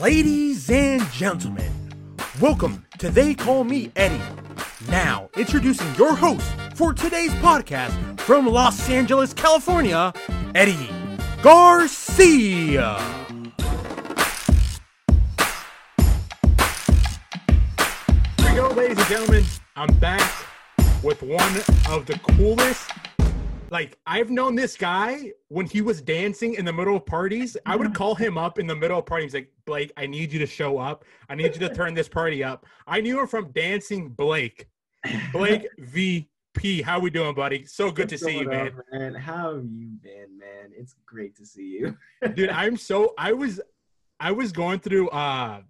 Ladies and gentlemen, welcome to They Call Me Eddie. Now, introducing your host for today's podcast from Los Angeles, California, Eddie Garcia. Here we go, ladies and gentlemen. I'm back with one of the coolest. Like, I've known this guy when he was dancing in the middle of parties. I would call him up in the middle of parties, like, Blake, I need you to show up. I need you to turn this party up. I knew him from Dancing Blake. Blake VP. How we doing, buddy? So good to see you, man. on, man. How have you been, man? It's great to see you. dude i'm so i was i was going through uh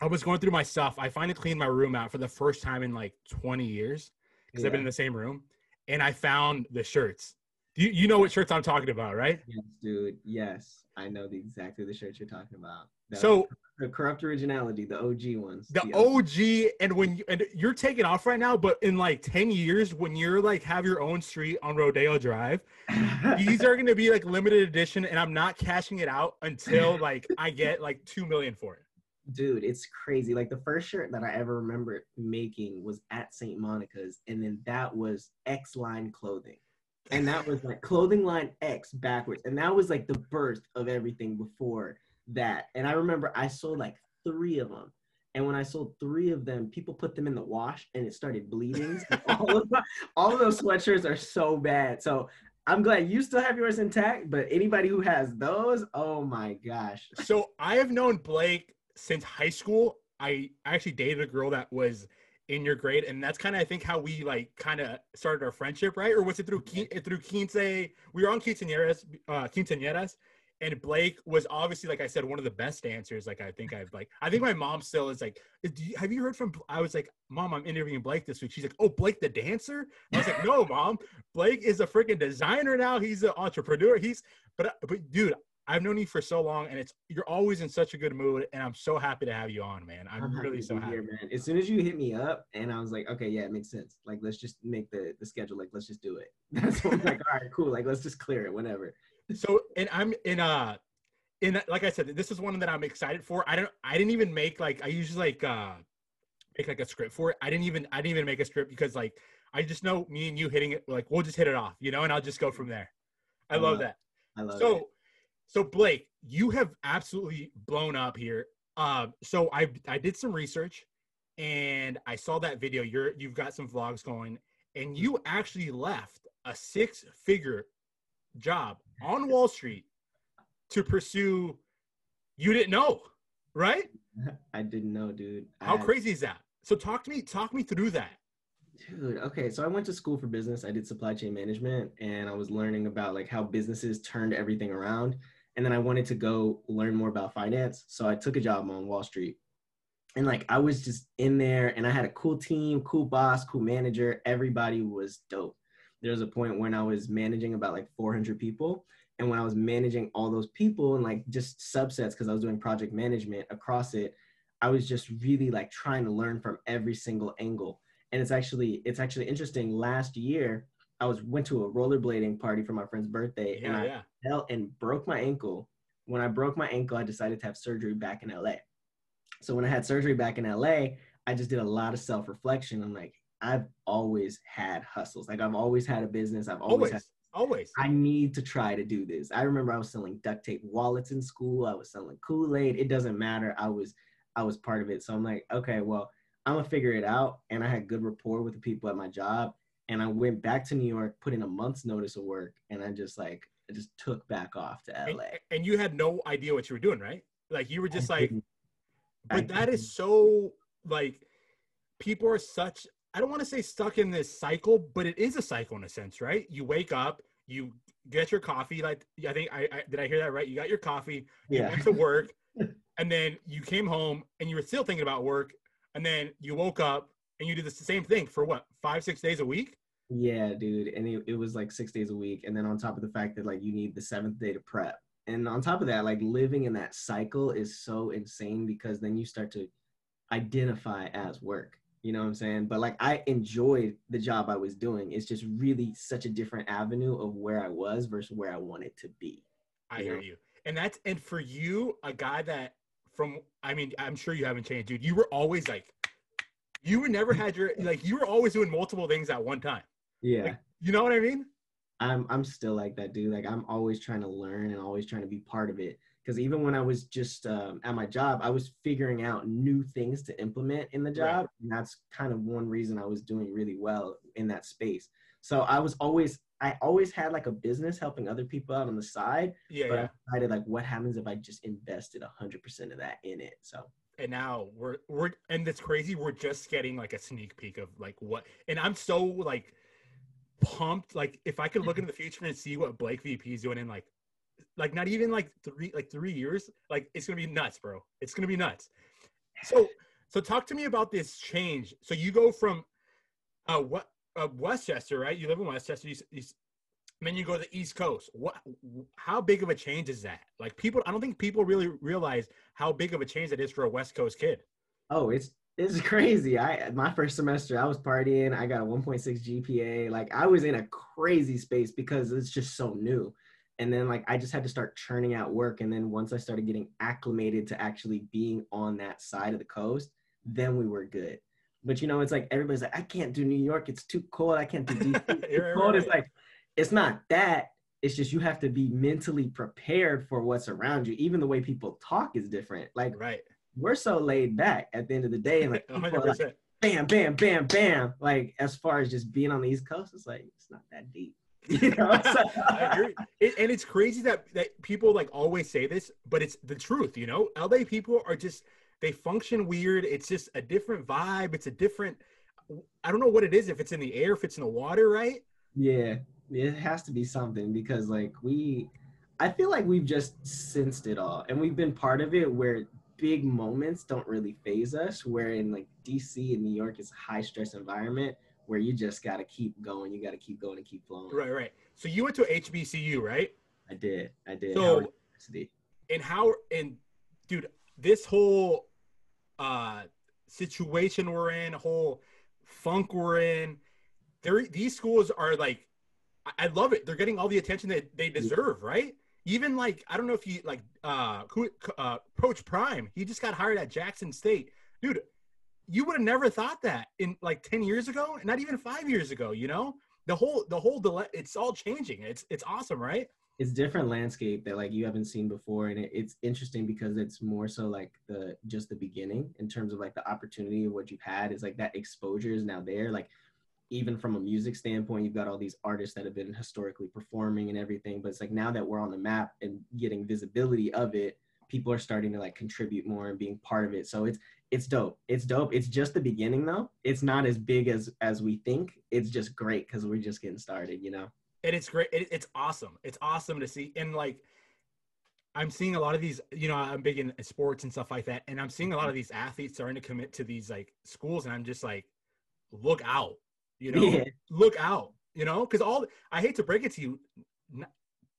i was going through my stuff i finally cleaned my room out for the first time in like 20 years because i've been in the same room and i found the shirts you, you know what shirts i'm talking about right Yes, dude. Yes, I know the exactly the shirt you're talking about. The, so the corrupt originality, the OG ones. the og and when you, and you're taking off right now but in like 10 years when you're like have your own street on rodeo drive these are going to be like limited edition and i'm not cashing it out until like i get like 2 million for it dude, it's crazy. Like the first shirt that I ever remember making was at St. Monica's, and then that was X Line Clothing. And that was like clothing line X backwards. And that was like the birth of everything before that. And I remember I sold like three of them. And when I sold three of them, people put them in the wash and it started bleeding. So all, of, all of those sweatshirts are so bad. So I'm glad you still have yours intact, but anybody who has those, oh my gosh. so I have known Blake since high school. I actually dated a girl that was in your grade, and that's kind of I think how we like kind of started our friendship, right? Or was it through Quin- through Quince? We were on Quinceañeras, uh, Quinceañeras, and Blake was obviously like I said one of the best dancers. Like I think I've like I think my mom still is like, "Do you- have you heard from? I was like, Mom, I'm interviewing Blake this week. She's like, Oh, Blake the dancer. I was like, No, Mom, Blake is a freaking designer now. He's an entrepreneur. He's but but dude, I've known you for so long, and it's you're always in such a good mood, and I'm so happy to have you on, man. I'm, happy really so happy. here, man. As soon as you hit me up, and I was like, okay, yeah, it makes sense. Like, let's just make the the schedule. Like, let's just do it. That's what I'm like. All right, cool. Like, let's just clear it whenever. So, and I'm in uh in like I said, this is one that I'm excited for. I don't, I didn't even make like I usually like uh make like a script for it. I didn't even, I didn't even make a script because like I just know me and you hitting it, like we'll just hit it off, you know, and I'll just go from there. I I love love that. I love so it. So blake you have absolutely blown up here uh, so i i did some research and i saw that video you're you've got some vlogs going and you actually left a six figure job on wall street to pursue you didn't know right I didn't know, dude. how I- crazy is that so talk to me talk me through that Dude, okay. So I went to school for business. I did supply chain management and I was learning about like how businesses turned everything around. And then I wanted to go learn more about finance. So I took a job on Wall Street. And like I was just in there and I had a cool team, cool boss, cool manager. Everybody was dope. There was a point when I was managing about like 400 people. And when I was managing all those people and like just subsets, because I was doing project management across it, I was just really like trying to learn from every single angle and it's actually it's actually interesting last year i was went to a rollerblading party for my friend's birthday and i yeah fell and broke my ankle when i broke my ankle i decided to have surgery back in la so when i had surgery back in la i just did a lot of self-reflection i'm like i've always had hustles like i've always had a business i've always, always had always I need to try to do this. I remember I was selling duct tape wallets in school. I was selling Kool-Aid. It doesn't matter. I was I was part of it. So I'm like, okay, well, I'm gonna figure it out. And I had good rapport with the people at my job. And I went back to New York, put in a month's notice of work, and I just like I just took back off to and, LA. and you had no idea what you were doing right? Like you were just like I but that is so like people are such i don't want to say stuck in this cycle but it is a cycle in a sense right? You wake up you get your coffee like i think i, I did i hear that right? You got your coffee you yeah. went to work and then you came home and you were still thinking about work and then you woke up and you did the same thing for what five six days a week Yeah, dude. And it, it was like six days a week. And then on top of the fact that like you need the seventh day to prep. And on top of that, like living in that cycle is so insane because then you start to identify as work. You know what I'm saying? But like I enjoyed the job I was doing. It's just really such a different avenue of where I was versus where I wanted to be. i hear know? you and that's and for you a guy that from I mean, I'm sure you haven't changed, dude. You were always like, you were never had your like you were always doing multiple things at one time. Yeah. Like, you know what I mean? I'm I'm still like that, dude. Like I'm always trying to learn and always trying to be part of it. Because even when I was just um, at my job, I was figuring out new things to implement in the job, Right. and that's kind of one reason I was doing really well in that space. So I was always I always had like a business helping other people out on the side, Yeah, but yeah. I decided like what happens if I just invested hundred percent of that in it. So and now we're we're and it's crazy we're just getting like a sneak peek of like what and i'm so like pumped like if i could look into the future and see what blake vp is doing in like like not even like three like three years like it's gonna be nuts bro. It's gonna be nuts. So so talk to me about this change. So you go from uh what uh, westchester right? You live in westchester you, you, then you go to the east coast. What how big of a change is that? Like people i don't think people really realize how big of a change that is for a west coast kid. Oh, it's it's crazy. I my first semester I was partying. I got a 1.6 GPA. Like I was in a crazy space because it's just so new. And then like I just had to start churning out work. And then once I started getting acclimated to actually being on that side of the coast, then we were good. But you know, it's like everybody's like, I can't do New York. It's too cold. I can't do DC. It's cold. right. It's like it's not that. It's just you have to be mentally prepared for what's around you. Even the way people talk is different. Like right we're so laid back at the end of the day, and like like 100% bam, bam, bam, bam. Like as far as just being on the East Coast, it's like it's not that deep. You know? I agree. It- and it's crazy that that people like always say this but it's the truth you know la people are just they function weird it's just a different vibe it's a different i don't know what it is if it's in the air if it's in the water right yeah, it has to be something because like we, I feel like we've just sensed it all, and we've been part of it where big moments don't really phase us. Where in like DC and New York, is a high stress environment where you just got to keep going. You got to keep going and keep flowing. right right so you went to hbcu right I did. I did. So- Howard University. and how and dude this whole uh situation we're in whole funk we're in there these schools are like I, I love it they're getting all the attention that they deserve right even like i don't know if you like uh uh coach prime he just got hired at jackson state. Dude you would have never thought that in like 10 years ago not even five years ago you know? The whole the whole delay it's all changing. It's it's awesome right? It's different landscape that like you haven't seen before and it, it's interesting because it's more so like the just the beginning in terms of like the opportunity of what you've had is like that exposure is now there. Like even from a music standpoint you've got all these artists that have been historically performing and everything but it's like now that we're on the map and getting visibility of it people are starting to like contribute more and being part of it so it's it's dope it's dope it's just the beginning though it's not as big as as we think it's just great because we're just getting started you know and it's great. It, it's awesome. It's awesome to see. And like, I'm seeing a lot of these. You know, I'm big in sports and stuff like that, and I'm seeing a lot of these athletes starting to commit to these like schools, and I'm just like, look out. You know, Yeah. look out. You know, because all I hate to break it to you, n-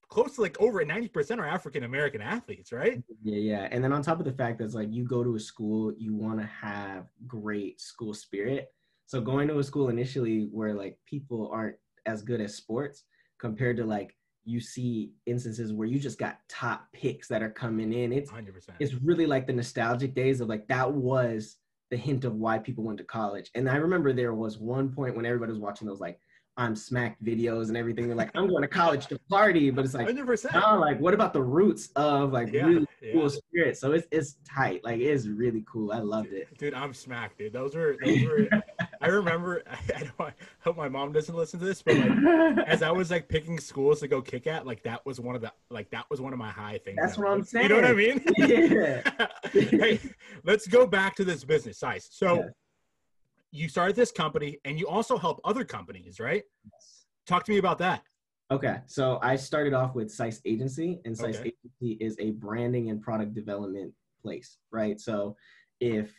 close to like over 90 percent are African American athletes, right? Yeah, yeah. And then on top of the fact that it's like you go to a school, you want to have great school spirit. So going to a school initially where like people aren't as good at sports compared to like you see instances where you just got top picks that are coming in. It's 100. percent it's really like the nostalgic days of like that was the hint of why people went to college. And I remember there was one point when everybody was watching those like I'm Shmacked videos and everything. They're like, I'm going to college to party, but it's like 100. percent no, like what about the roots of like Yeah, really yeah. cool spirit? So it's it's tight. Like it's really cool. I loved it. Dude, I'm Shmacked, dude. Those were, those were. I remember. I, don't. I hope my mom doesn't listen to this, but like, as I was like picking schools to go kick at, like that was one of the like that was one of my high things. That's that what I'm saying. You know what I mean? yeah. hey, let's go back to this business size. So Yes. you started this company and you also help other companies, right? Yes. Talk to me about that. Okay, so I started off with Sice Agency, and Sice Okay. Agency is a branding and product development place, right? So if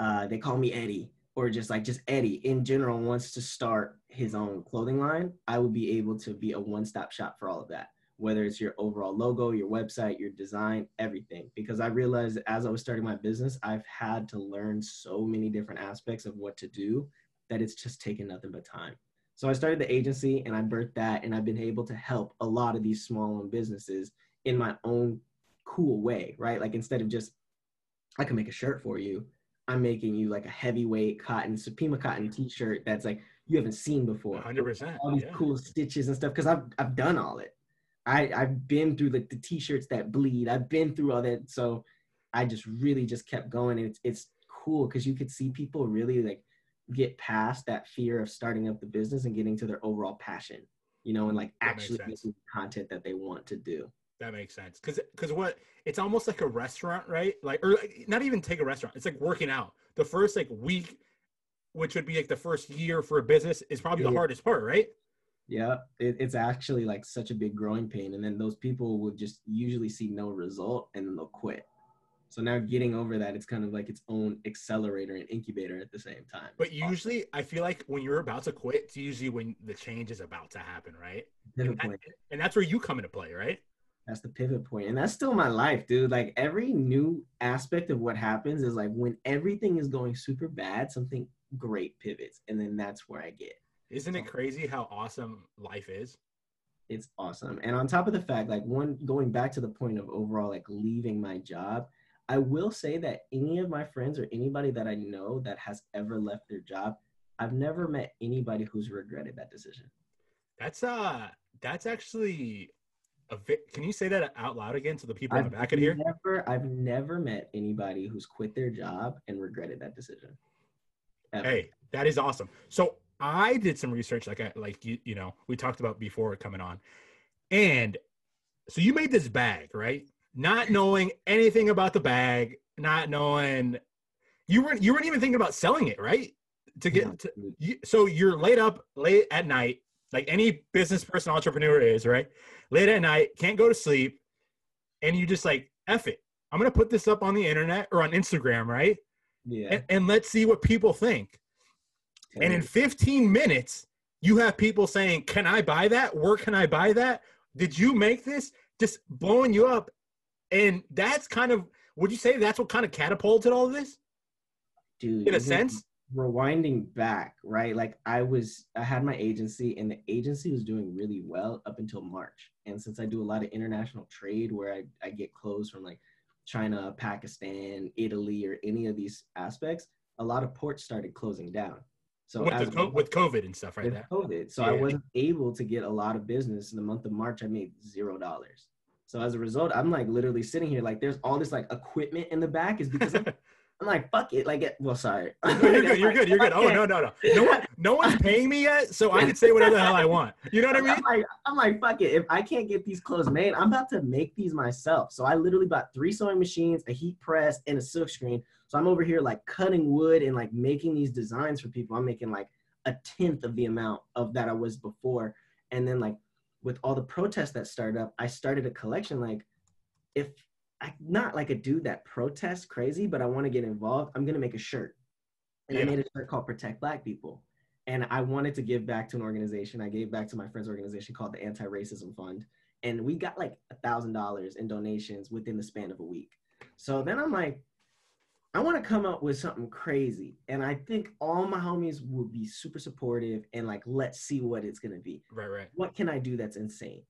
uh, they call me Eddie, or just like just Eddie in general wants to start his own clothing line, I will be able to be a one-stop shop for all of that. Whether it's your overall logo, your website, your design, everything. Because I realized as I was starting my business, I've had to learn so many different aspects of what to do that it's just taken nothing but time. So I started the agency and I birthed that, and I've been able to help a lot of these small owned businesses in my own cool way, right? Like instead of just I can make a shirt for you. I'm making you like a heavyweight cotton Supima cotton T-shirt that's like you haven't seen before. 100%. All these yeah. cool stitches and stuff because I've I've done all it. I I've been through like the T-shirts that bleed. I've been through all that. So I just really just kept going, and it's it's cool because you could see people really like get past that fear of starting up the business and getting to their overall passion, you know, and like That actually making content that they want to do. That makes sense. Cause, cause what it's almost like a restaurant, right? Like, or not even take a restaurant. It's like working out. The first like week, which would be like the first year for a business, is probably the hardest part, right? Yeah, it, it's actually like such a big growing pain, and then those people will just usually see no result, and then they'll quit. So now getting over that, it's kind of like its own accelerator and incubator at the same time. But usually, I feel like when you're about to quit, it's usually when the change is about to happen, right? And, that- and that's where you come into play, right? That's the pivot point. And that's still my life, dude. Like every new aspect of what happens is like when everything is going super bad, something great pivots. And then that's where I get. Isn't it crazy how awesome life is? It's awesome. And on top of the fact, like one going back to the point of overall like leaving my job, I will say that any of my friends or anybody that I know that has ever left their job, I've never met anybody who's regretted that decision. That's uh, that's actually a. Vi- Can you say that out loud again so the people in the back could hear? Never, I've never met anybody who's quit their job and regretted that decision. Ever. Hey, that is awesome. So I did some research, like I like you, you know, we talked about before coming on, and so you made this bag, right? Not knowing anything about the bag, not knowing you weren't you weren't even thinking about selling it, right? To get No, to, you, so you're laid up late at night, like any business person entrepreneur is, right? Late at night, can't go to sleep, and you just like F it. I'm gonna put this up on the internet or on Instagram, right? yeah. And, and let's see what people think. And in 15 minutes, you have people saying, Can I buy that? Where can I buy that? Did you make this? Just blowing you up. And that's kind of, would you say that's what kind of catapulted all of this dude, in a sense? Rewinding back, right? Like I was, I had my agency, and the agency was doing really well up until March. And since I do a lot of international trade, where I, I get clothes from like China, Pakistan, Italy, or any of these aspects, a lot of ports started closing down. So with, co- with COVID and stuff right with there. COVID. So I wasn't able to get a lot of business. In the month of March, I made zero dollars. So as a result, I'm like literally sitting here like there's all this like equipment in the back is because I'm, I'm like fuck it like it, well sorry No, you're good. You're good. You're good. Oh no, no, no. No one, no one's paying me yet, so I can say whatever the hell I want. You know what I mean? I'm like, I'm like, fuck it. If I can't get these clothes made, I'm about to make these myself. So I literally bought three sewing machines, a heat press, and a silk screen. So I'm over here like cutting wood and like making these designs for people. I'm making like a tenth of the amount of that I was before. And then like with all the protests that started up, I started a collection. Like if I'm not like a dude that protests crazy, but I want to get involved, I'm gonna make a shirt. And I made a shirt called Protect Black People and I wanted to give back to an organization. I gave back to my friend's organization called the Anti-Racism Fund, and we got like a thousand dollars in donations within the span of a week. So then I'm like, I want to come up with something crazy, and I think all my homies will be super supportive and like, let's see what it's gonna be. Right, right. What can I do that's insane?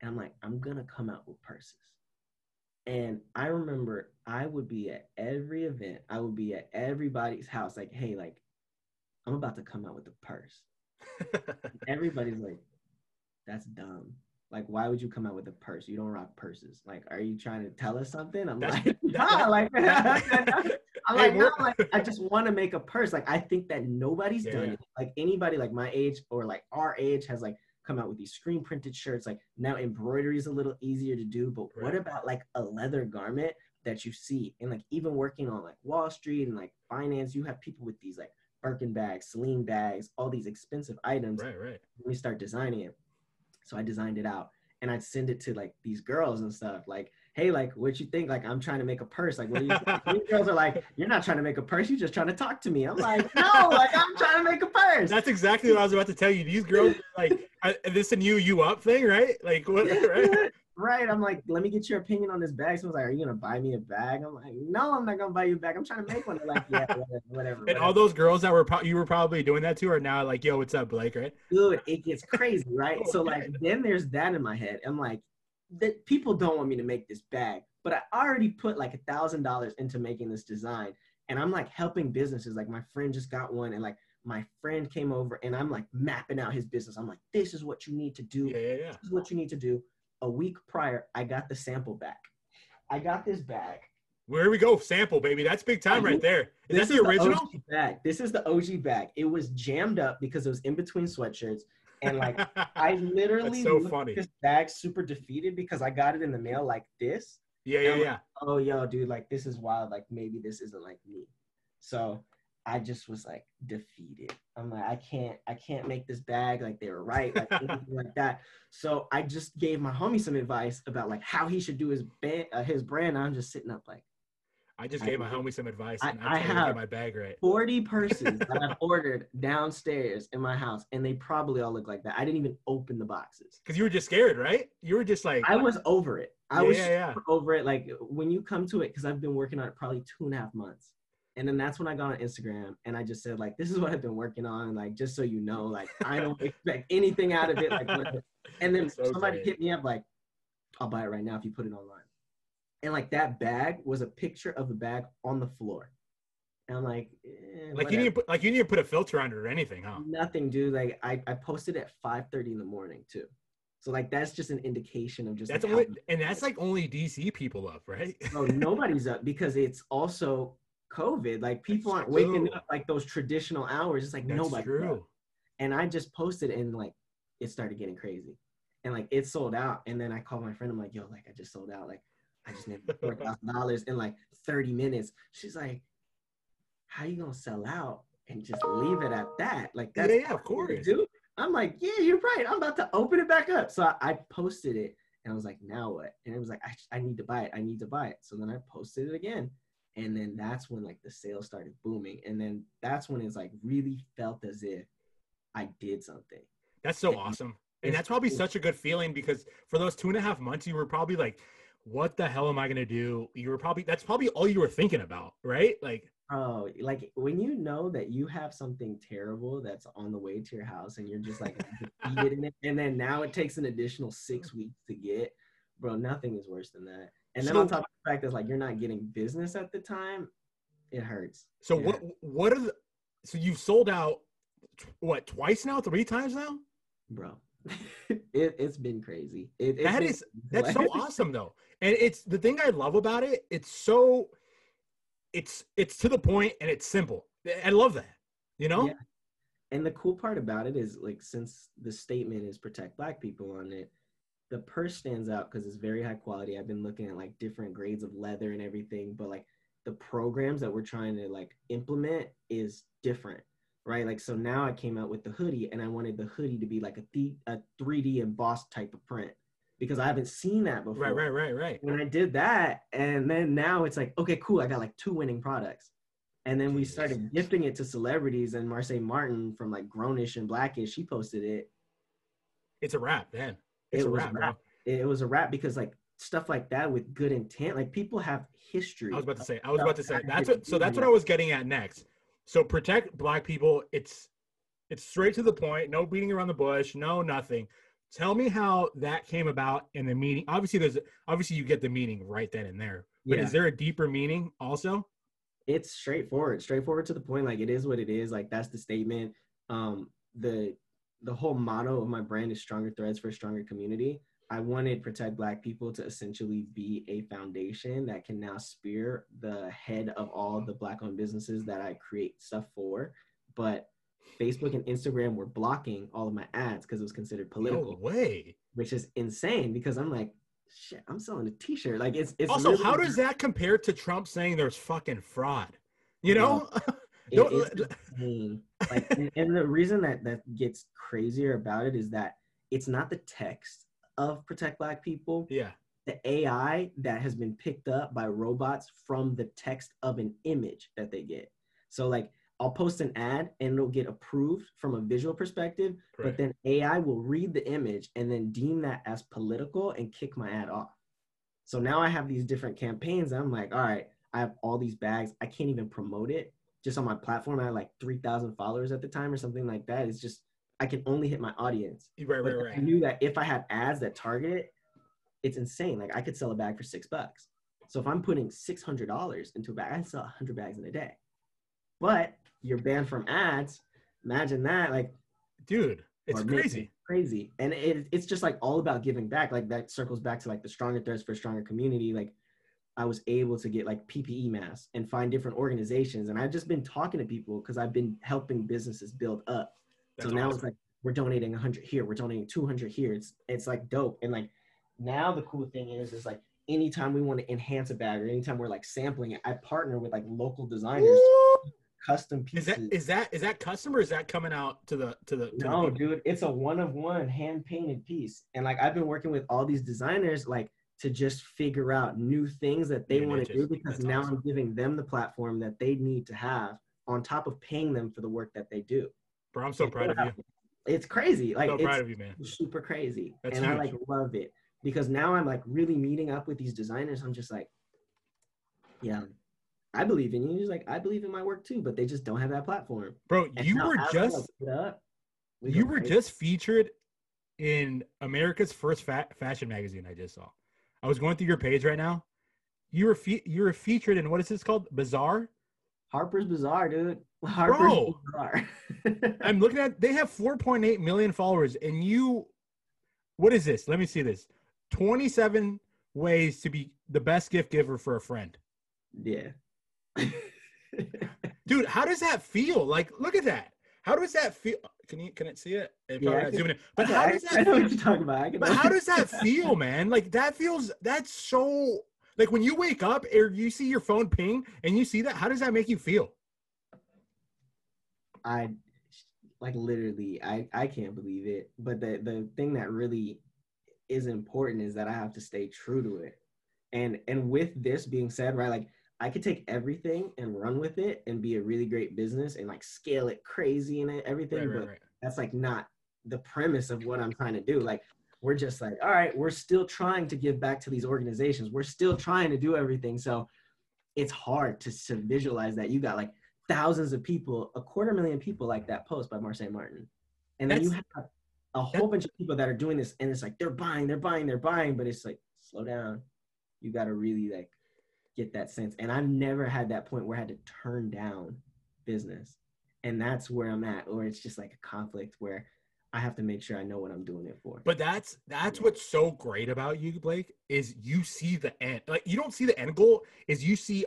And I'm like, I'm gonna come out with purses. And I remember I would be at every event. I would be at everybody's house, like, hey, like, I'm about to come out with a purse. Everybody's like, that's dumb. Like, why would you come out with a purse? You don't rock purses. Like, are you trying to tell us something? I'm That's- like, nah, like, I'm Hey, like, no, like, I just want to make a purse. Like, I think that nobody's Yeah, done it. Like, anybody like my age or like our age has like come out with these screen printed shirts. Like, now embroidery is a little easier to do, but what about like a leather garment that you see? And like, even working on like Wall Street and like finance, you have people with these like Birkin bags, Celine bags, all these expensive items right, right. let me start designing it. So I designed it out and I'd send it to like these girls and stuff. Like, hey, like, what you think? Like, I'm trying to make a purse. Like, what do you girls are like, you're not trying to make a purse. You're just trying to talk to me. I'm like, no, like, I'm trying to make a purse. That's exactly what I was about to tell you. These girls, are like, I, this a new you up thing, right? Like, what? Right? right. I'm like, let me get your opinion on this bag. Someone's like, are you gonna buy me a bag? I'm like, no, I'm not gonna buy you a bag. I'm trying to make one. They're like, yeah, whatever, whatever. And all those girls that were pro- you were probably doing that to are now like, yo, what's up, Blake? Right? dude, it gets crazy, right? Oh, so Okay. like then there's that in my head. I'm like, that people don't want me to make this bag, but I already put like a thousand dollars into making this design. And I'm like helping businesses. Like my friend just got one, and like my friend came over, and I'm like mapping out his business. I'm like, this is what you need to do. Yeah, yeah, yeah. This is what you need to do. A week prior, I got the sample back. I got this bag. Where we go, sample baby. That's big time right there. Is that the original? OG bag. This is the OG bag. It was jammed up because it was in between sweatshirts. And like I literally so looked funny. at this bag super defeated because I got it in the mail like this. yeah, yeah, yeah. Oh yo, dude, like this is wild. Like maybe this isn't like me. So I just was like defeated. I'm like, I can't, I can't make this bag like they were right, like anything like that. So I just gave my homie some advice about like how he should do his band, uh, his brand. I'm just sitting up like I just I- gave my homie some advice, I- and I have- my bag right. 40 purses that I've ordered downstairs in my house, and they probably all look like that. I didn't even open the boxes. Because you were just scared, right? You were just like, I was over it. I Yeah, was yeah, yeah. over it. Like when you come to it, because I've been working on it probably two and a half months. And then that's when I got on Instagram and I just said, like, this is what I've been working on. Like, just so you know, like, I don't expect anything out of it. Like, whatever. And then so somebody great. hit me up, like, I'll buy it right now if you put it online. And like, that bag was a picture of the bag on the floor. And I'm like, eh, like you need, to put, like you need to put a filter under it or anything, huh? Nothing, dude. Like I, I posted at 5:30 in the morning too. So like that's just an indication of just That's like, only, and that's like only DC people up, right? bro, nobody's up because it's also COVID. Like people That's aren't waking up like those traditional hours. It's like That's nobody. true. And I just posted and like it started getting crazy. And like it sold out. And then I called my friend. I'm like, yo, like I just sold out. Like I just made four thousand dollars in like 30 minutes. She's like, how you gonna sell out and just leave it at that? Like Yeah, that's yeah, of course. do. I'm like, yeah, you're right. I'm about to open it back up. So I, I posted it and I was like, now what? And it was like, I, I need to buy it. I need to buy it. So then I posted it again. And then that's when like the sales started booming. And then that's when it's like really felt as if I did something. That's so Yeah. awesome. And that's probably cool. such a good feeling because for those two and a half months, you were probably like, what the hell am I going to do? You were probably, that's probably all you were thinking about, right? Like, Oh, like when you know that you have something terrible that's on the way to your house and you're just like in it, and then now it takes an additional six weeks to get, bro, nothing is worse than that. And then So- on top of the fact that like you're not getting business at the time, it hurts. so Yeah. what, what are the, so you've sold out, what, twice now, three times now? bro. it, it's been crazy. It, That been is- That's so awesome though. And it's the thing I love about it. It's so it's it's to the point and it's simple. I love that. You know? Yeah. And the cool part about it is like since the statement is protect black people on it, the purse stands out because it's very high quality. I've been looking at like different grades of leather and everything, but like the programs that we're trying to like implement is different, right? Like so now I came out with the hoodie and I wanted the hoodie to be like a th- a 3D embossed type of print because I haven't seen that before. Right, right, right, right. When I did that, and then now it's like, okay, cool, I got like two winning products. And then we started gifting it to celebrities, and Marsai Martin from like Grown-ish and Black-ish, she posted it. It's a wrap, man. It's It was bro. wrap. It was a wrap because like stuff like that with good intent, like people have history. I was about to say. I was about to say. That's what. So that's what I was getting at next. So protect black people. It's it's straight to the point. No beating around the bush. No nothing. Tell me how that came about in the meeting. Obviously, there's obviously you get the meaning right then and there. But Yeah. is there a deeper meaning also? it's straightforward straightforward to the point like it is what it is like that's the statement um the the whole motto of my brand is stronger threads for a stronger community i wanted protect black people to essentially be a foundation that can now spear the head of all the black owned businesses that i create stuff for but facebook and instagram were blocking all of my ads because it was considered political No way. which is insane because i'm like shit i'm selling a t-shirt like it's it's also, how does that compare to Trump saying there's fucking fraud? You know? It- Don't- it's insane. Like, and, and the reason that that gets crazier about it is that it's not the text of protect black people, yeah. the AI that has been picked up by robots from the text of an image that they get. So like I'll post an ad and it'll get approved from a visual perspective, but then AI will read the image and then deem that as political and kick my ad off. So now I have these different campaigns. I'm like, all right, I have all these bags. I can't even promote it just on my platform. I had like 3,000 followers at the time or something like that. It's just, I can only hit my audience. Right, But right, I knew that if I had ads that target it, it's insane. Like I could sell a bag for six bucks. So if I'm putting six hundred dollars into a bag, I sell hundred bags in a day. But you're banned from ads. Imagine that, like dude, it's crazy. crazy, and it, it's just like all about giving back. Like that circles back to like the stronger threads for a stronger community. Like I was able to get like PPE masks and find different organizations, and I've just been talking to people because I've been helping businesses build up. That's so now awesome. it's like we're donating 100 here, we're donating 200 here. It's it's like dope, and like now the cool thing is is like anytime we want to enhance a bag or anytime we're like sampling it, I partner with like local designers, Woo! custom pieces. Is that is that is that custom or is that coming out to the to the to No, people? dude, it's a one of one hand painted piece. And like I've been working with all these designers like to just figure out new things that they want to do because now awesome. I'm giving them the platform that they need to have on top of paying them for the work that they do. Bro, I'm so proud of you. It's crazy. Like So it's proud of you, man. super crazy. That's and I like love it because now I'm like really meeting up with these designers. I'm just like, yeah, I believe in you. He's like, I believe in my work too, but they just don't have that platform. Bro, And you were as we, like, just up, we you were crazy. just featured in America's first fa- fashion magazine. I just saw. I was going through your page right now. You were fe- you were featured in what is this called? Bazaar. Harper's Bazaar, dude. Harper's Bro. Bazaar. I'm looking at. They have 4.8 million followers, and you. What is this? Let me see this. 27 ways to be the best gift giver for a friend. yeah. Dude, how does that feel? Like, look at that. How does that feel? Can you can it see it? It Yeah, probably I not can- zooming in. But Okay, how I- does I that know feel? what you're talking about. But how does that feel, man? Like that feels that's so like when you wake up or you see your phone ping and you see that, how does that make you feel? I like literally I I can't believe it. But the the thing that really is important is that I have to stay true to it. And and with this being said, right, like I could take everything and run with it and be a really great business and like scale it crazy and everything, Right, right, but right. that's like not the premise of what I'm trying to do. Like we're just like, all right, we're still trying to give back to these organizations. We're still trying to do everything. So it's hard to, to visualize that you got like thousands of people, a quarter million people like that post by Marsai Martin. And then you have a whole bunch of people that are doing this and it's like they're buying, they're buying, they're buying, but it's like slow down. You got to really like get that sense. And I've never had that point where I had to turn down business. And that's where I'm at, or it's just like a conflict where I have to make sure I know what I'm doing it for. But that's that's Yeah. what's so great about you, Blake, is you see the end. Like you don't see the end goal, is you see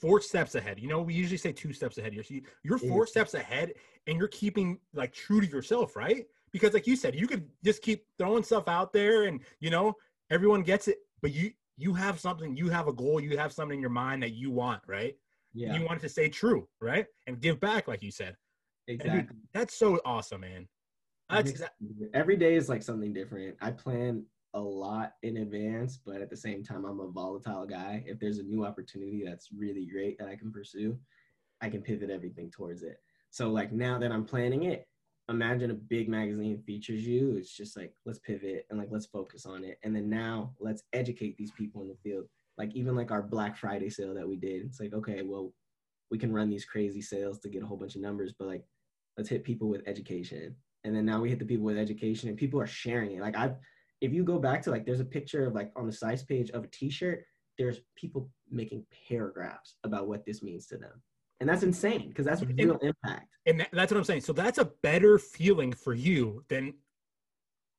four steps ahead. You know, we usually say two steps ahead. You're you're four steps ahead, and you're keeping like true to yourself, right? Because like you said, you could just keep throwing stuff out there, and you know everyone gets it. But you you have something, you have a goal, you have something in your mind that you want, right? yeah, You want it to stay true, right? And give back, like you said. exactly. That's so awesome, man. That's every day is like something different. I plan a lot in advance, but at the same time, I'm a volatile guy. If there's a new opportunity that's really great that I can pursue, I can pivot everything towards it. So, like now that I'm planning it, imagine a big magazine features you. It's just like, let's pivot and like, let's focus on it. And then now let's educate these people in the field. Like, even like our Black Friday sale that we did, it's like, okay, well, we can run these crazy sales to get a whole bunch of numbers, but like, let's hit people with education and then now we hit the people with education and people are sharing it like i if you go back to like there's a picture of like on the size page of a t-shirt there's people making paragraphs about what this means to them and that's insane because that's And- mm-hmm. real impact and that, that's what I'm saying. So that's a better feeling for you than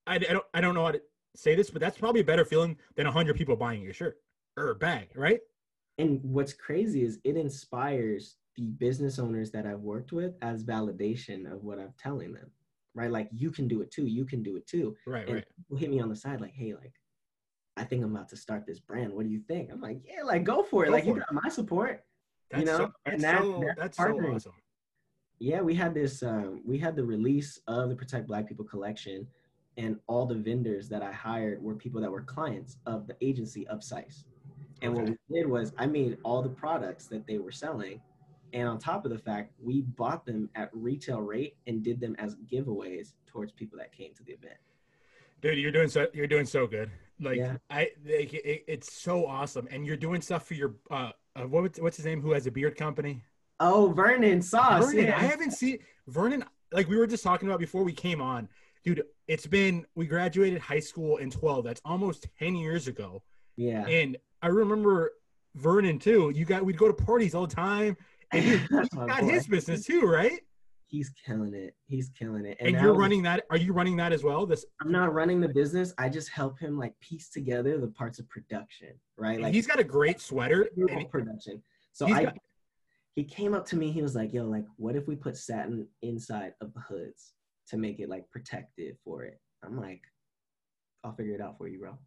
I, I don't I don't know how to say this, but that's probably a better feeling than hundred people buying your shirt or bag, right? and what's crazy is it inspires the business owners that i've worked with as validation of what i'm telling them right like you can do it too you can do it too Right, and right. people hit me on the side like hey like i think i'm about to start this brand what do you think i'm like yeah like go for it Go like you it. got my support That's you know, so, and that's, that- so, that's that's so partnering. awesome. yeah we had this um, we had the release of the protect black people collection and all the vendors that i hired were people that were clients of the agency of size and what we did was i made all the products that they were selling and on top of the fact we bought them at retail rate and did them as giveaways towards people that came to the event Dude, you're doing so you're doing so good. Like Yeah. I like, it, it's so awesome. And you're doing stuff for your uh, uh what what's his name who has a beard company? oh vernon sauce Vernon, yeah. I haven't seen Vernon. Like we were just talking about before we came on, dude. It's been we graduated high school in twelve. That's almost ten years ago. yeah And I remember Vernon too. You got we'd go to parties all the time. And dude, he's That's my got boy. his business too, right? He's killing it. He's killing it. And, now you're running that. Are you running that as well? This I'm not running the business. I just help him like piece together the parts of production, right? Like he's got a great sweater. And production. So I got- he came up to me. He was like, "Yo, like, what if we put satin inside of the hoods to make it like protective for it?" I'm like, "I'll figure it out for you, bro."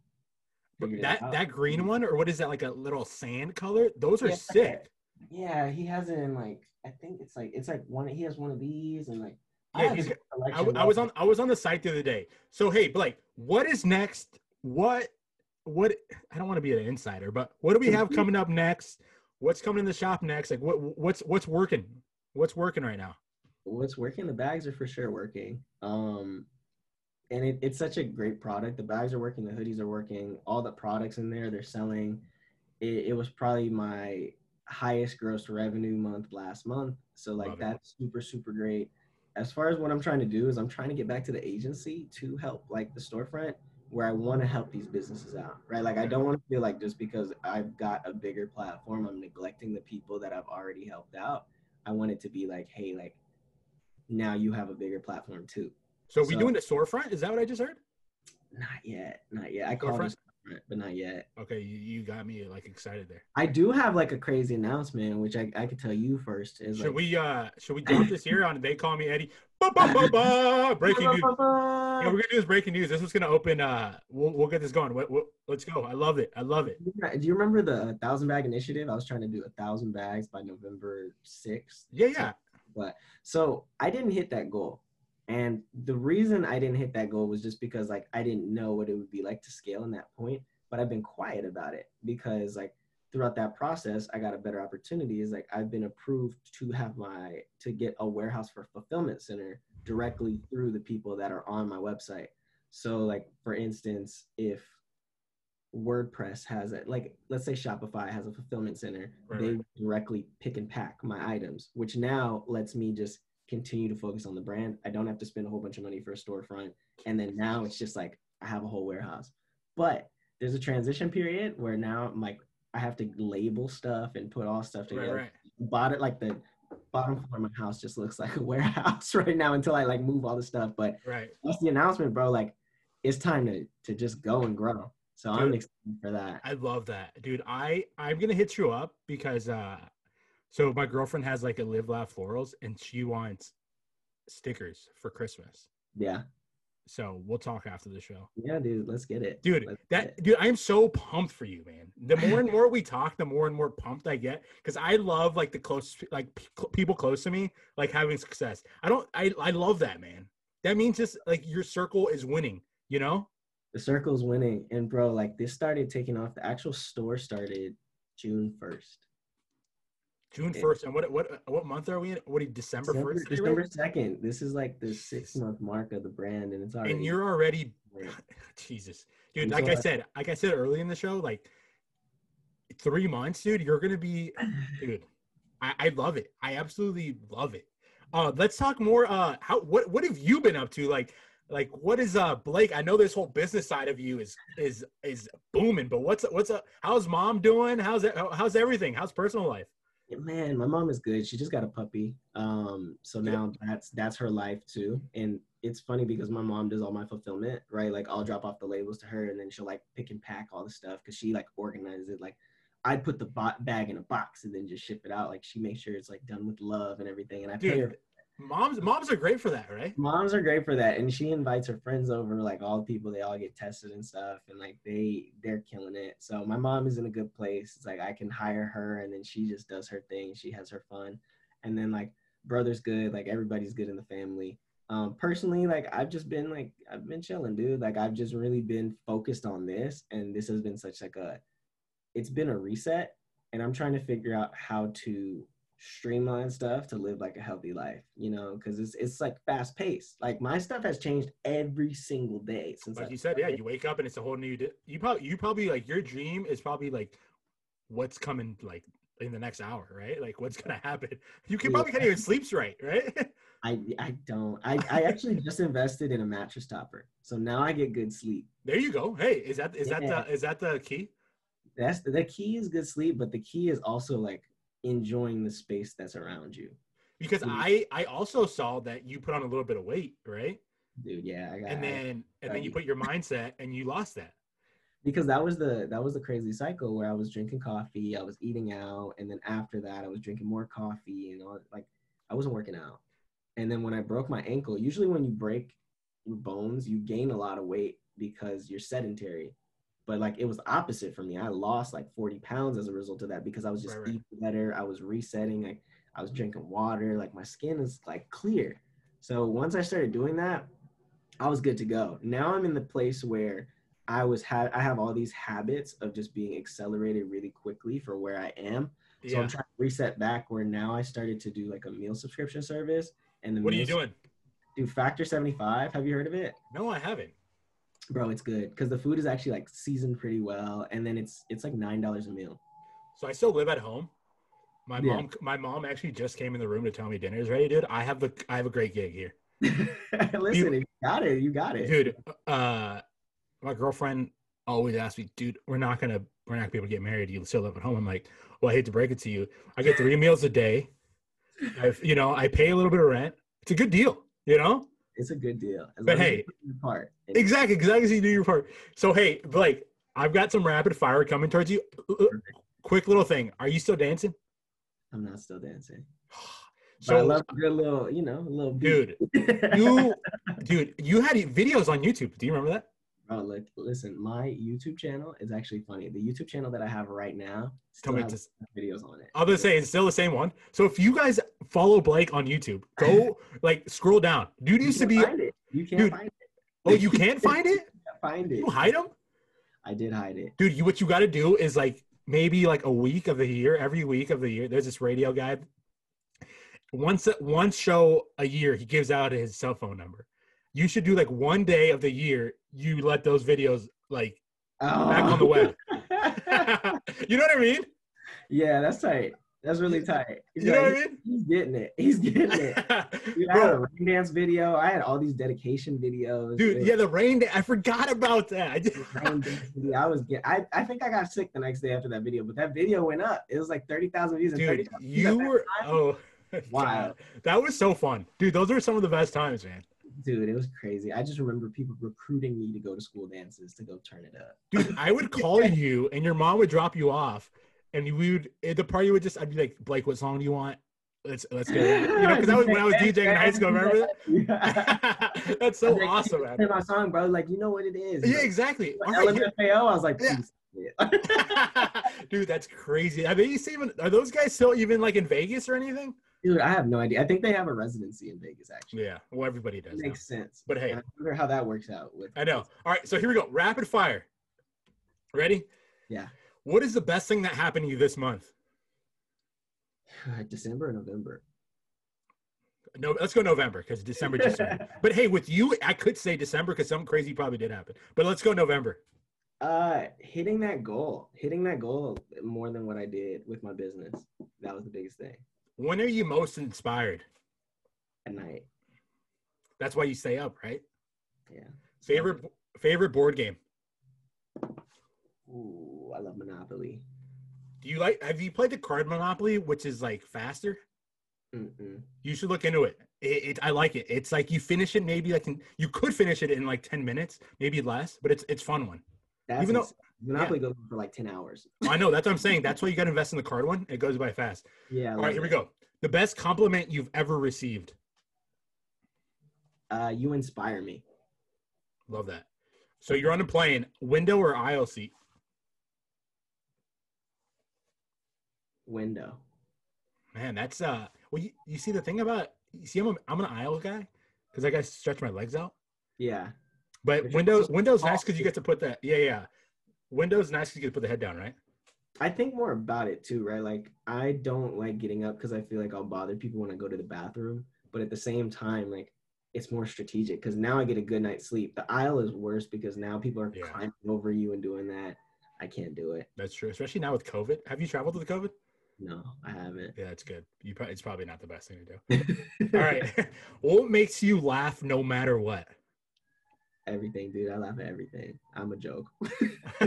That that green one, or what is that? Like a little sand color? Those are Yeah. sick. Yeah, he has it in like I think it's like it's like one. He has one of these and like. I Yeah, have he's I, collection, w- I bro. was on I was on the site the other day. So hey, Blake, what is next? What what I don't want to be an insider, but what do we have coming up next? What's coming in the shop next? Like what what's what's working? What's working right now? what's working the bags are for sure working um and it, it's such a great product the bags are working the hoodies are working all the products in there they're selling it, it was probably my highest gross revenue month last month so like Love it. that's super super great as far as what i'm trying to do is i'm trying to get back to the agency to help like the storefront where i want to help these businesses out right like i don't want to feel like just because i've got a bigger platform i'm neglecting the people that i've already helped out i want it to be like hey like now you have a bigger platform too. So we doing the storefront? Is that what I just heard? Not yet, not yet. I called Storefront? it, but not yet. Okay, you, you got me like excited there. I do have like a crazy announcement, which I, I could tell you first. Is Should like, we uh should we drop this here on they call me Eddie? Ba, ba, ba, ba. Breaking news. Yeah, we're gonna do this breaking news. This was gonna open. Uh, we'll we'll get this going. What, what, let's go. I love it. I love it. Do you remember the thousand bag initiative? I was trying to do a thousand bags by November sixth. Yeah, yeah. But so I didn't hit that goal. And the reason I didn't hit that goal was just because like I didn't know what it would be like to scale in that point. But I've been quiet about it because like throughout that process, I got a better opportunity. Is like I've been approved to have my to get a warehouse for fulfillment center directly through the people that are on my website. So like for instance, if WordPress has it, like let's say Shopify has a fulfillment center, Right, they directly pick and pack my items, which now lets me just continue to focus on the brand. I don't have to spend a whole bunch of money for a storefront. And then now it's just like I have a whole warehouse. But there's a transition period where now I'm like I have to label stuff and put all stuff together. right. Bought it like the bottom floor of my house just looks like a warehouse right now until I like move all the stuff. But Right. that's the announcement, bro. Like it's time to to just go and grow. So I'm excited for that. I love that, dude. I I'm gonna hit you up because uh, so my girlfriend has like a live laugh florals and she wants stickers for Christmas. Yeah. So we'll talk after the show, Yeah, dude. Let's get it. dude. Let's That dude, I am so pumped for you, man. The more and more we talk, the more and more pumped I get because I love like the close like people close to me like having success. I don't. I I love that, man. That means just like your circle is winning. You know. the circle's winning and bro like this started taking off the actual store started june 1st June first, and what what what month are we in? What December first? december 2nd this is like the six month mark of the brand and it's already and you're already. Jesus, dude. And Like so I I- said, like I said early in the show, like three months, dude. You're gonna be, dude. I, I love it. I absolutely love it. Uh, let's talk more. Uh, how what what have you been up to? Like, like what is uh Blake? I know this whole business side of you is is is booming, but what's what's up? How's mom doing? How's? How's everything? How's personal life? Man my mom is good. She just got a puppy. Um so now that's that's her life too. And it's funny because my mom does all my fulfillment right? Like i'll drop off the labels to her and then she'll like pick and pack all the stuff because she like organizes it. Like i'd put the bag in a box and then just ship it out. Like she makes sure it's like done with love and everything. And i pay her moms moms are great for that, right? moms are great for that and she invites her friends over like all the people they all get tested and stuff and like they they're killing it so my mom is in a good place it's like i can hire her and then she just does her thing she has her fun and then like brother's good like everybody's good in the family um personally like i've just been like i've been chilling dude like i've just really been focused on this and this has been such like a it's been a reset and i'm trying to figure out how to streamline stuff to live like a healthy life you know because it's it's like fast paced like my stuff has changed every single day since Like I you said, yeah, you wake up and it's a whole new. Di- you probably, you probably like your dream is probably like what's coming like in the next hour, right? Like what's gonna happen. You can Yeah. probably can't even sleep straight, right? i i don't i i actually just invested in a mattress topper so now i get good sleep there you go. Hey, is that is that the is that the key? That's the key is good sleep, but the key is also like enjoying the space that's around you. Because. I I also saw that you put on a little bit of weight, right? Dude, yeah, I got And then and then you put your mindset and you lost that. because that was the that was the crazy cycle where I was drinking coffee, I was eating out, and then after that I was drinking more coffee and all like I wasn't working out. And then when I broke my ankle, usually when you break your bones, you gain a lot of weight because you're sedentary. But like it was opposite for me. I lost like 40 pounds as a result of that because I was just Right, right. eating better. I was resetting. Like I was drinking water. Like my skin is like clear. So once I started doing that, I was good to go. Now I'm in the place where I was ha- I have all these habits of just being accelerated really quickly for where I am. So Yeah. I'm trying to reset back where now I started to do like a meal subscription service. And the What are you doing? Do Factor 75. Have you heard of it? No, I haven't. Bro, it's good because the food is actually like seasoned pretty well, and then it's it's like nine dollars a meal. So I still live at home. My Yeah. mom my mom actually just came in the room to tell me dinner is ready, dude. I have a I have a great gig here. Listen, if you got it, you got it. Dude, uh my girlfriend always asks me, dude, we're not gonna we're not gonna be able to get married. You still live at home. I'm like, well, I hate to break it to you. I get three meals a day. I've you know, I pay a little bit of rent. It's a good deal, you know? It's a good deal. As But long as you hey- part. Exactly, exactly. So you do your part. So hey, Blake, I've got some rapid fire coming towards you. Uh, uh, quick little thing. Are you still dancing? I'm not still dancing. So But I love a good little, you know, a little beat. dude, you dude, you had videos on YouTube. Do you remember that? Bro, look, listen, my YouTube channel is actually funny. The YouTube channel that I have right now Tell still has just videos on it. I was gonna say it's still the same one. So if you guys follow Blake on YouTube, go like scroll down. Dude You used to be find it. You can't Dude. find it. oh you can't find it? You can't find it. You hide them? I did hide it. Dude, you what you gotta do is like maybe like a week of the year, every week of the year, there's this radio guy. Once one show a year, he gives out his cell phone number. You should do like one day of the year, you let those videos like back on the oh. web. you know what I mean? yeah, that's tight. That's really tight. He's You know like, what I mean? He's getting it. He's getting it. Dude, I had a rain dance video. I had all these dedication videos. dude, It yeah, the rain. dance. I forgot about that. I just, rain dance video. I was get. I, I think I got sick the next day after that video, but that video went up. It was like thirty thousand views. Dude, 30,000 views you that were oh. God. That was so fun, dude. Those are some of the best times, man. Dude, it was crazy. I just remember people recruiting me to go to school dances to go turn it up. Dude, I would call you, and your mom would drop you off, and we would at the party would just. I'd be like, Blake, what song do you want? Let's let's it. You know, because that was when I was DJing in high school. Remember that? That's so Like, awesome. Play my song, bro. Like, you know what it is. Yeah, exactly. Right, LMFAO, I was like, Yeah. dude, that's crazy. Are they even? Are those guys still even like in Vegas or anything? Dude, I have no idea. I think they have a residency in Vegas, actually. Yeah. Well, everybody does. It now. makes sense. But hey, I wonder how that works out with. I know. All right, so here we go. Rapid fire. Ready? Yeah. What is the best thing that happened to you this month? December or November. No, let's go November because December just but hey, with you, I could say December because something crazy probably did happen. But let's go November. Uh, hitting that goal, hitting that goal more than what I did with my business. That was the biggest thing When are you most inspired? at night. That's why you stay up, right? Yeah. Favorite favorite board game? Ooh, I love Monopoly. Do you like? Have you played the card Monopoly, which is like faster? Mm-mm. You should look into it. It, it. I like it. It's like you finish it maybe like in, you could finish it in like ten minutes, maybe less, but it's it's fun one. That's Even though- Monopoly goes on for like ten hours. I know that's what I'm saying. That's why you got to invest in the card one. It goes by fast. Yeah. All right, here we go. The best compliment you've ever received. Uh, you inspire me. Love that. So you're on a plane, window or aisle seat? Window. Man, that's uh. Well, you, you see the thing about you see, I'm a, I'm an aisle guy because I got to stretch my legs out. Yeah. But But windows windows nice because you get to put that. Yeah, yeah. Windows nice because you to put the head down, right? I think more about it too, right? Like I don't like getting up because I feel like I'll bother people when I go to the bathroom. But at the same time, like it's more strategic because now I get a good night's sleep. The aisle is worse because now people are Yeah. climbing over you and doing that. I can't do it. That's true, especially now with COVID. Have you traveled with COVID? No, I haven't. Yeah, it's good. You probably, it's probably not the best thing to do. All right. what makes you laugh no matter what? Everything, dude. I laugh at everything. I'm a joke.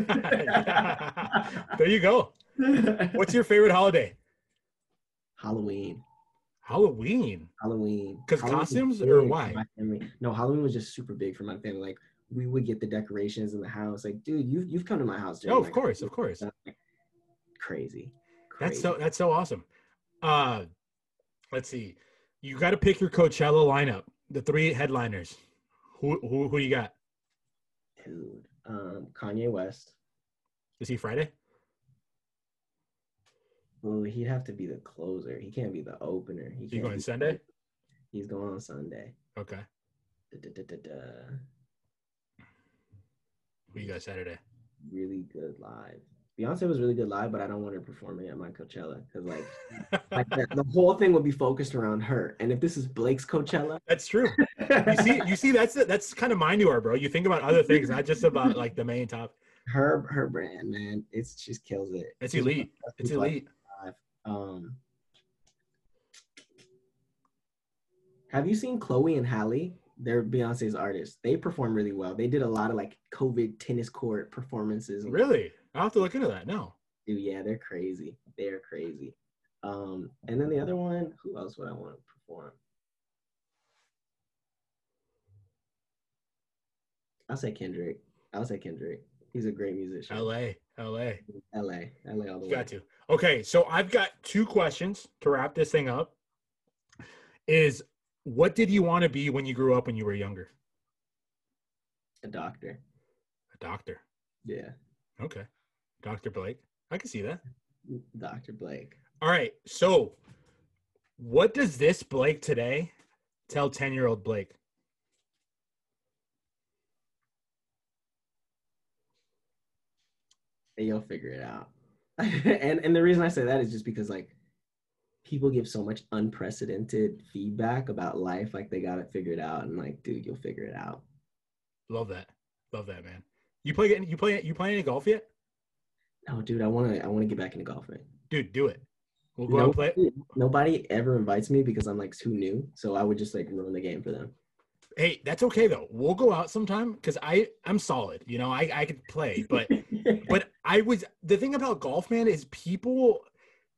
there you go. What's your favorite holiday? Halloween? Halloween. Halloween. 'Cause Halloween Because costumes or why? No, Halloween was just super big for my family. Like we would get the decorations in the house. Like, dude, you you've come to my house. Oh, of like, course, of course. like, Crazy. That's so that's so awesome. Uh let's see. You got to pick your Coachella lineup. The three headliners. Who who who you got? dude. Um, Kanye West. Is he Friday? Well, he'd have to be the closer. He can't be the opener. He You going be- Sunday? He's going on Sunday. Okay. Da-da-da-da-da. Who you got Saturday? Really good live. Beyonce was really good live, but I don't want her performing at my Coachella because like, like the, the whole thing would be focused around her. And if this is Blake's Coachella, That's true. You see, you see, that's that's kind of mind you are, bro. You think about other things, not just about like the main top. her her brand, man, it's she just kills it. It's She's elite. It's elite. have. Um, have you seen Chloe and Halle? They're Beyonce's artists. They perform really well. They did a lot of like COVID tennis court performances. Really? I'll have to look into that. No. Dude, yeah, they're crazy. They're crazy. Um, and then the other one, who else would I want to perform? I'll say Kendrick. I'll say Kendrick. He's a great musician. L.A. L.A. LA. LA all the way. got to. Okay, so I've got two questions to wrap this thing up. Is what did you want to be when you grew up when you were younger? A doctor. A doctor. Yeah. Okay. Dr. Blake. I can see that. Dr. Blake. All right. So what does this Blake today tell 10 year old Blake? and you'll figure it out. and and the reason I say that is just because like people give so much unprecedented feedback about life, like they got it figured out, and like, dude, you'll figure it out. Love that. Love that, man. You play you play you play any golf yet? Oh, dude, I wanna I wanna get back into golfing. Dude, do it. We'll go out and play. Nobody, nobody ever invites me because I'm like too new, so I would just like ruin the game for them. Hey, that's okay though. We'll go out sometime because I I'm solid. You know, I I could play, but but I was the thing about golf, man, is people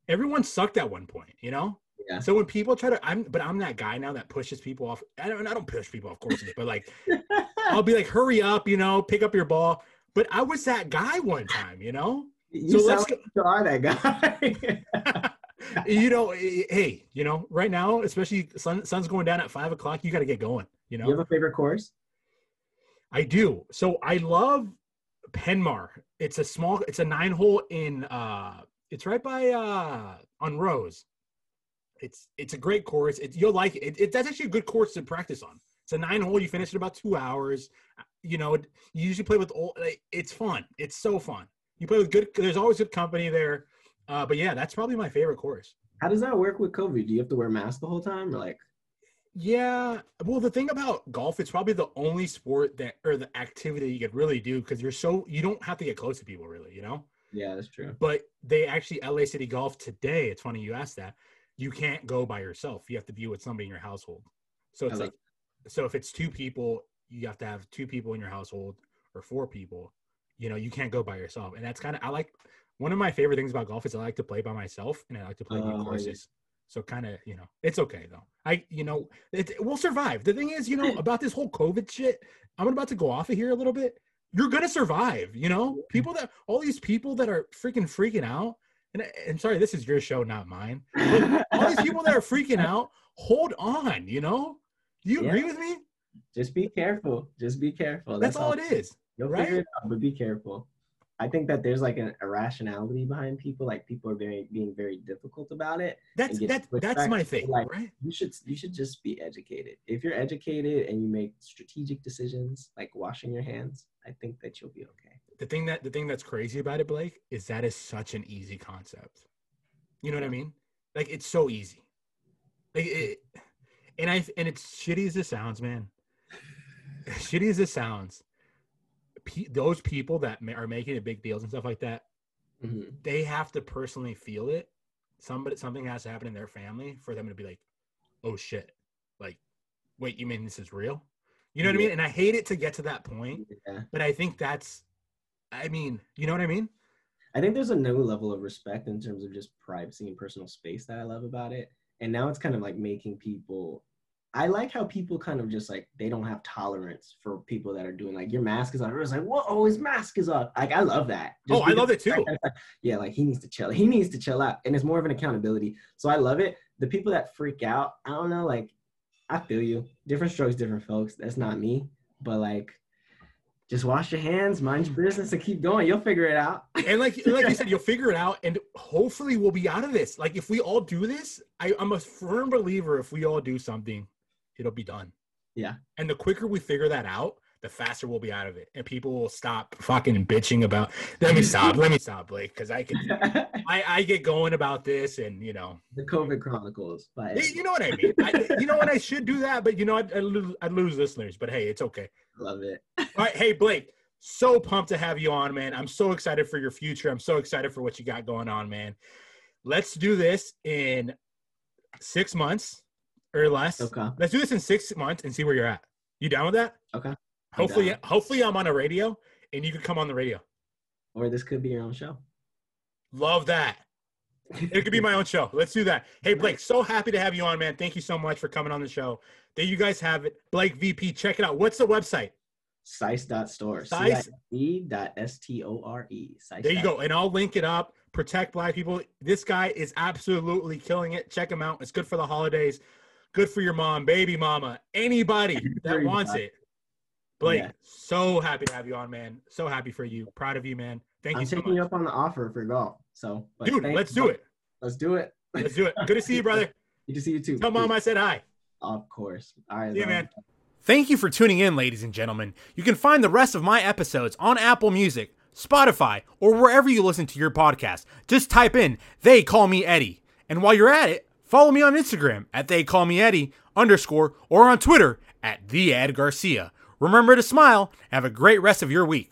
everyone sucked at one point, you know? Yeah. So when people try to I'm but I'm that guy now that pushes people off. I don't I don't push people off courses, but like I'll be like, hurry up, you know, pick up your ball. But I was that guy one time, you know? You so sound let's like you are that guy. you know, eh, hey, you know, right now, especially sun sun's going down at five o'clock, you gotta get going, you know. you have a favorite course? I do. So I love Penmar. It's a small, it's a nine hole in uh it's right by uh on Rose. It's it's a great course. It, you'll like it. it. it- That's actually a good course to practice on. It's a nine hole. You finish in about two hours. You know, you usually play with old. like, It's fun. It's so fun. You play with good. There's always good company there. Uh, but yeah, that's probably my favorite course. How does that work with COVID? Do you have to wear masks the whole time, or like? Yeah. Well, the thing about golf, it's probably the only sport that or the activity you could really do because you're so you don't have to get close to people really, you know. Yeah, that's true. But they actually LA City Golf today. It's funny you asked that. You can't go by yourself. You have to be with somebody in your household. So it's I like, so if it's two people, you have to have two people in your household or four people. You know, you can't go by yourself, and that's kind of I like. One of my favorite things about golf is I like to play by myself, and I like to play Oh, new yeah. courses. So kind of, you know, it's okay though. I, you know, it, we'll survive. The thing is, you know, about this whole COVID shit, I'm about to go off of here a little bit. You're gonna survive. You know, people that all these people that are freaking freaking out. And I'm sorry, this is your show, not mine. But all these people that are freaking out, hold on. You know, do you Yeah. agree with me? Just be careful. Just be careful. That's, all it is. You'll right? figure it out, but be careful. I think that there's like an irrationality behind people. Like people are very being very difficult about it. That's that's my thing, like- right? You should you should just be educated. If you're educated and you make strategic decisions like washing your hands, I think that you'll be okay. the thing that the thing that's crazy about it, Blake, is that is such an easy concept. You know what I mean? Like it's so easy. Like it, and I and it's shitty as it sounds, man. shitty as it sounds, pe- those people that ma- are making big deals and stuff like that, Mhm. they have to personally feel it. Somebody something has to happen in their family for them to be like, "Oh shit!" Like, wait, you mean this is real? You know what I mean? And I hate it to get to that point, Yeah. but I think that's, I mean, you know what I mean? I think there's a new level of respect in terms of just privacy and personal space that I love about it. And now it's kind of like making people. I like how people kind of just like they don't have tolerance for people that are doing like your mask is on. It's like, whoa, his mask is off. Like I love that. Oh, I love it too. yeah, like he needs to chill. He needs to chill out, and it's more of an accountability. So I love it. The people that freak out, I don't know. Like I feel you. Different strokes, different folks. That's not me, but like. Just wash your hands, mind your business, and keep going. You'll figure it out. And like like you said, you'll figure it out, and hopefully we'll be out of this. Like if we all do this, I, I'm a firm believer. If we all do something, it'll be done. Yeah. And the quicker we figure that out, the faster we'll be out of it, and people will stop fucking bitching about. Let me stop. let me stop, Blake, because I can. I, I get going about this, and you know, the COVID Chronicles. You you know what I mean. I, you know what? I should do that, but you know, I'd, I'd, lose, I'd lose listeners. But hey, it's okay. love it. All right, hey Blake, so pumped to have you on, man. I'm so excited for your future. I'm so excited for what you got going on, man. Let's do this in six months or less. Okay. Let's do this in six months and see where you're at. You down with that? Okay. Hopefully, down. hopefully I'm on a radio and you can come on the radio. Or this could be your own show. Love that. It could be my own show. Let's do that. Hey Blake, so happy to have you on, man. Thank you so much for coming on the show. There you guys have it. Blake VP, check it out. What's the website? Sice.store. Sice. C-I-E dot S-T-O-R-E. Sice There you go. And I'll link it up. Protect black people. This guy is absolutely killing it. Check him out. It's good for the holidays. Good for your mom, baby mama, anybody that wants it. Blake, Yeah. so happy to have you on, man. So happy for you. Proud of you, man. Thank I'm you so taking you much. up on the offer for golf. So, but Dude, thanks, let's do it. Let's do it. Let's do it. Good to see you, brother. Good to see you too. Tell mom I said hi. Of course. All right. See you, man. Thank you for tuning in, ladies and gentlemen. You can find the rest of my episodes on Apple Music, Spotify, or wherever you listen to your podcast. Just type in They Call Me Eddie. And while you're at it, follow me on Instagram at They Call Me Eddie underscore or on Twitter at The Ed Garcia. Remember to smile. Have a great rest of your week.